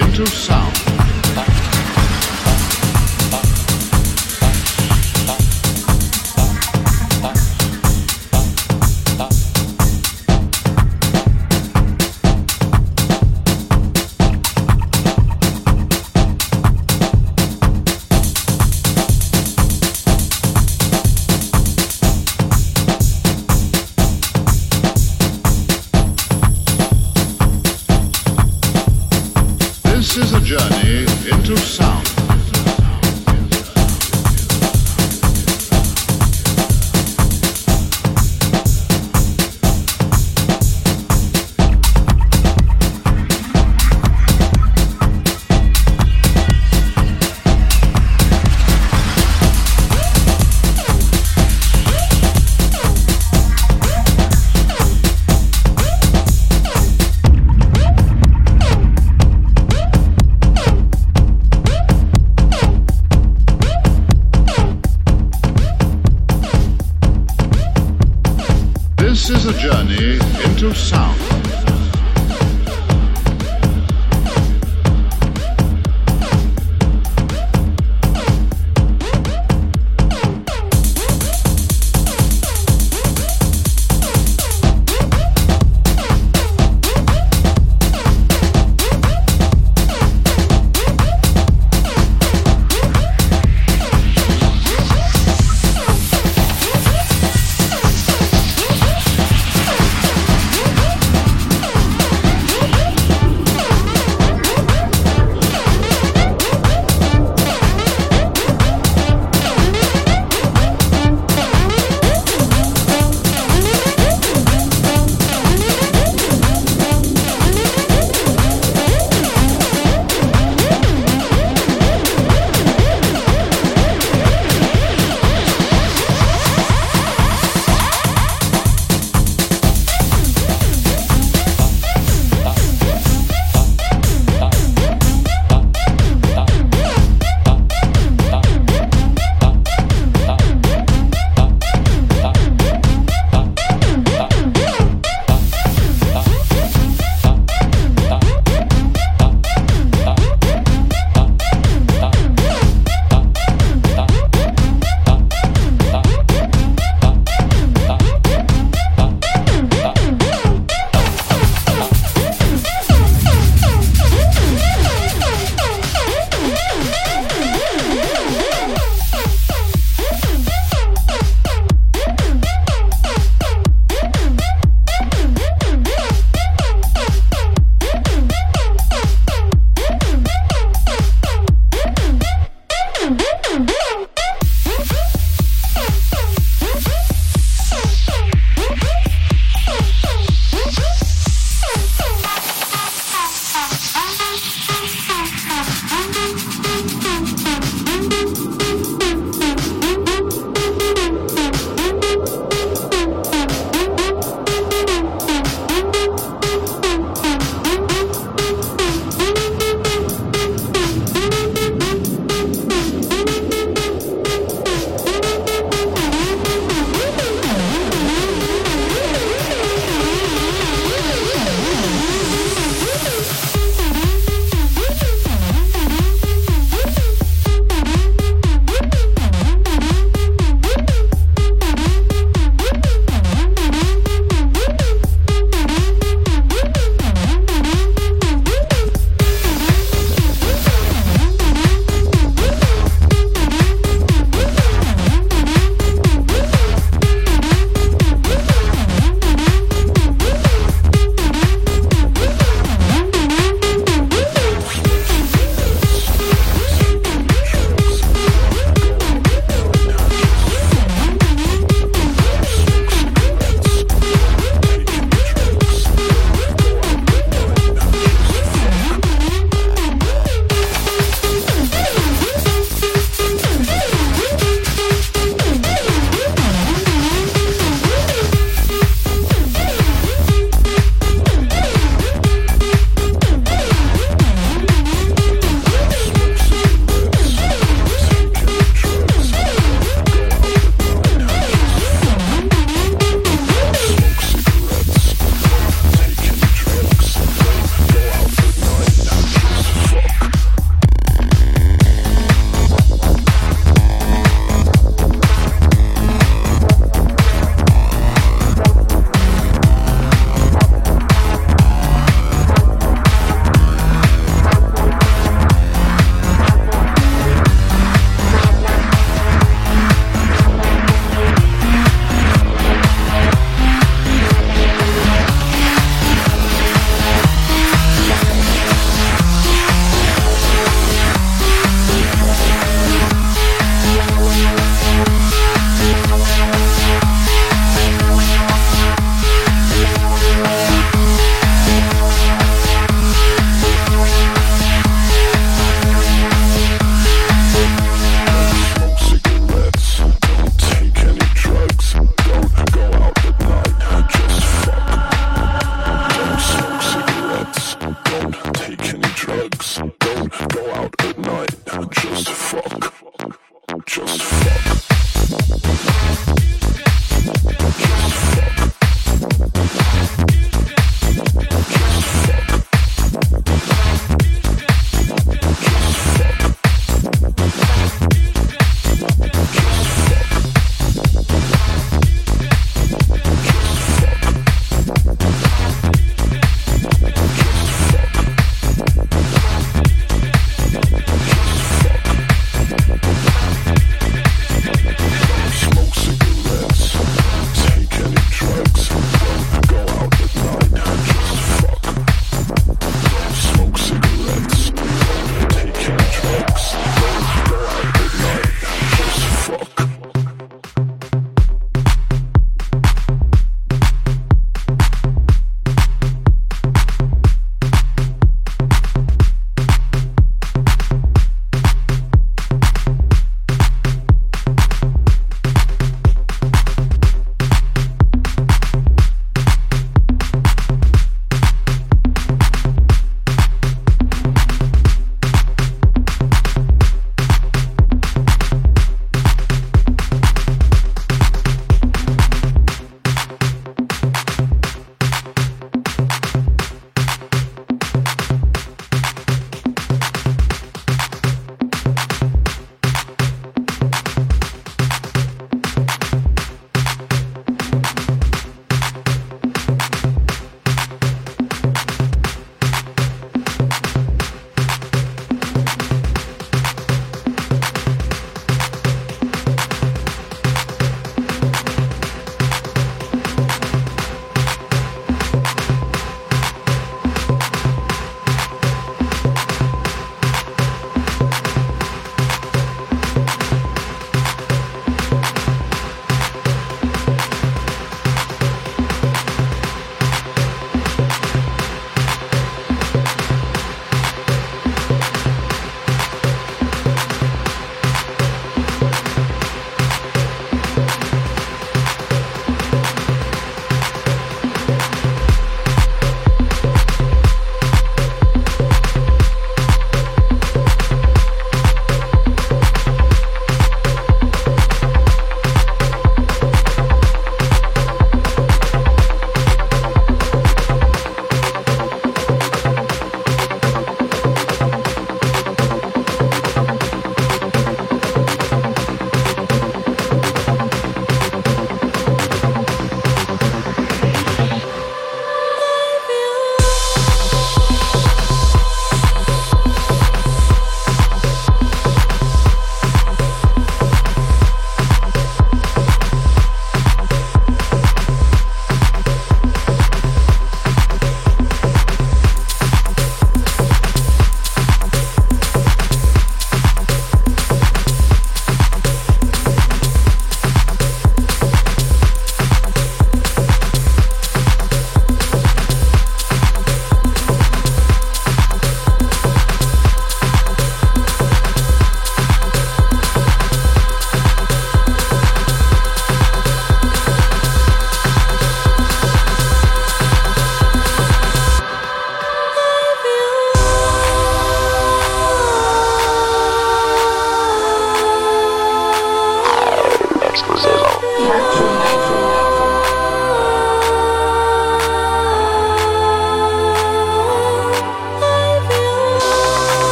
into sound.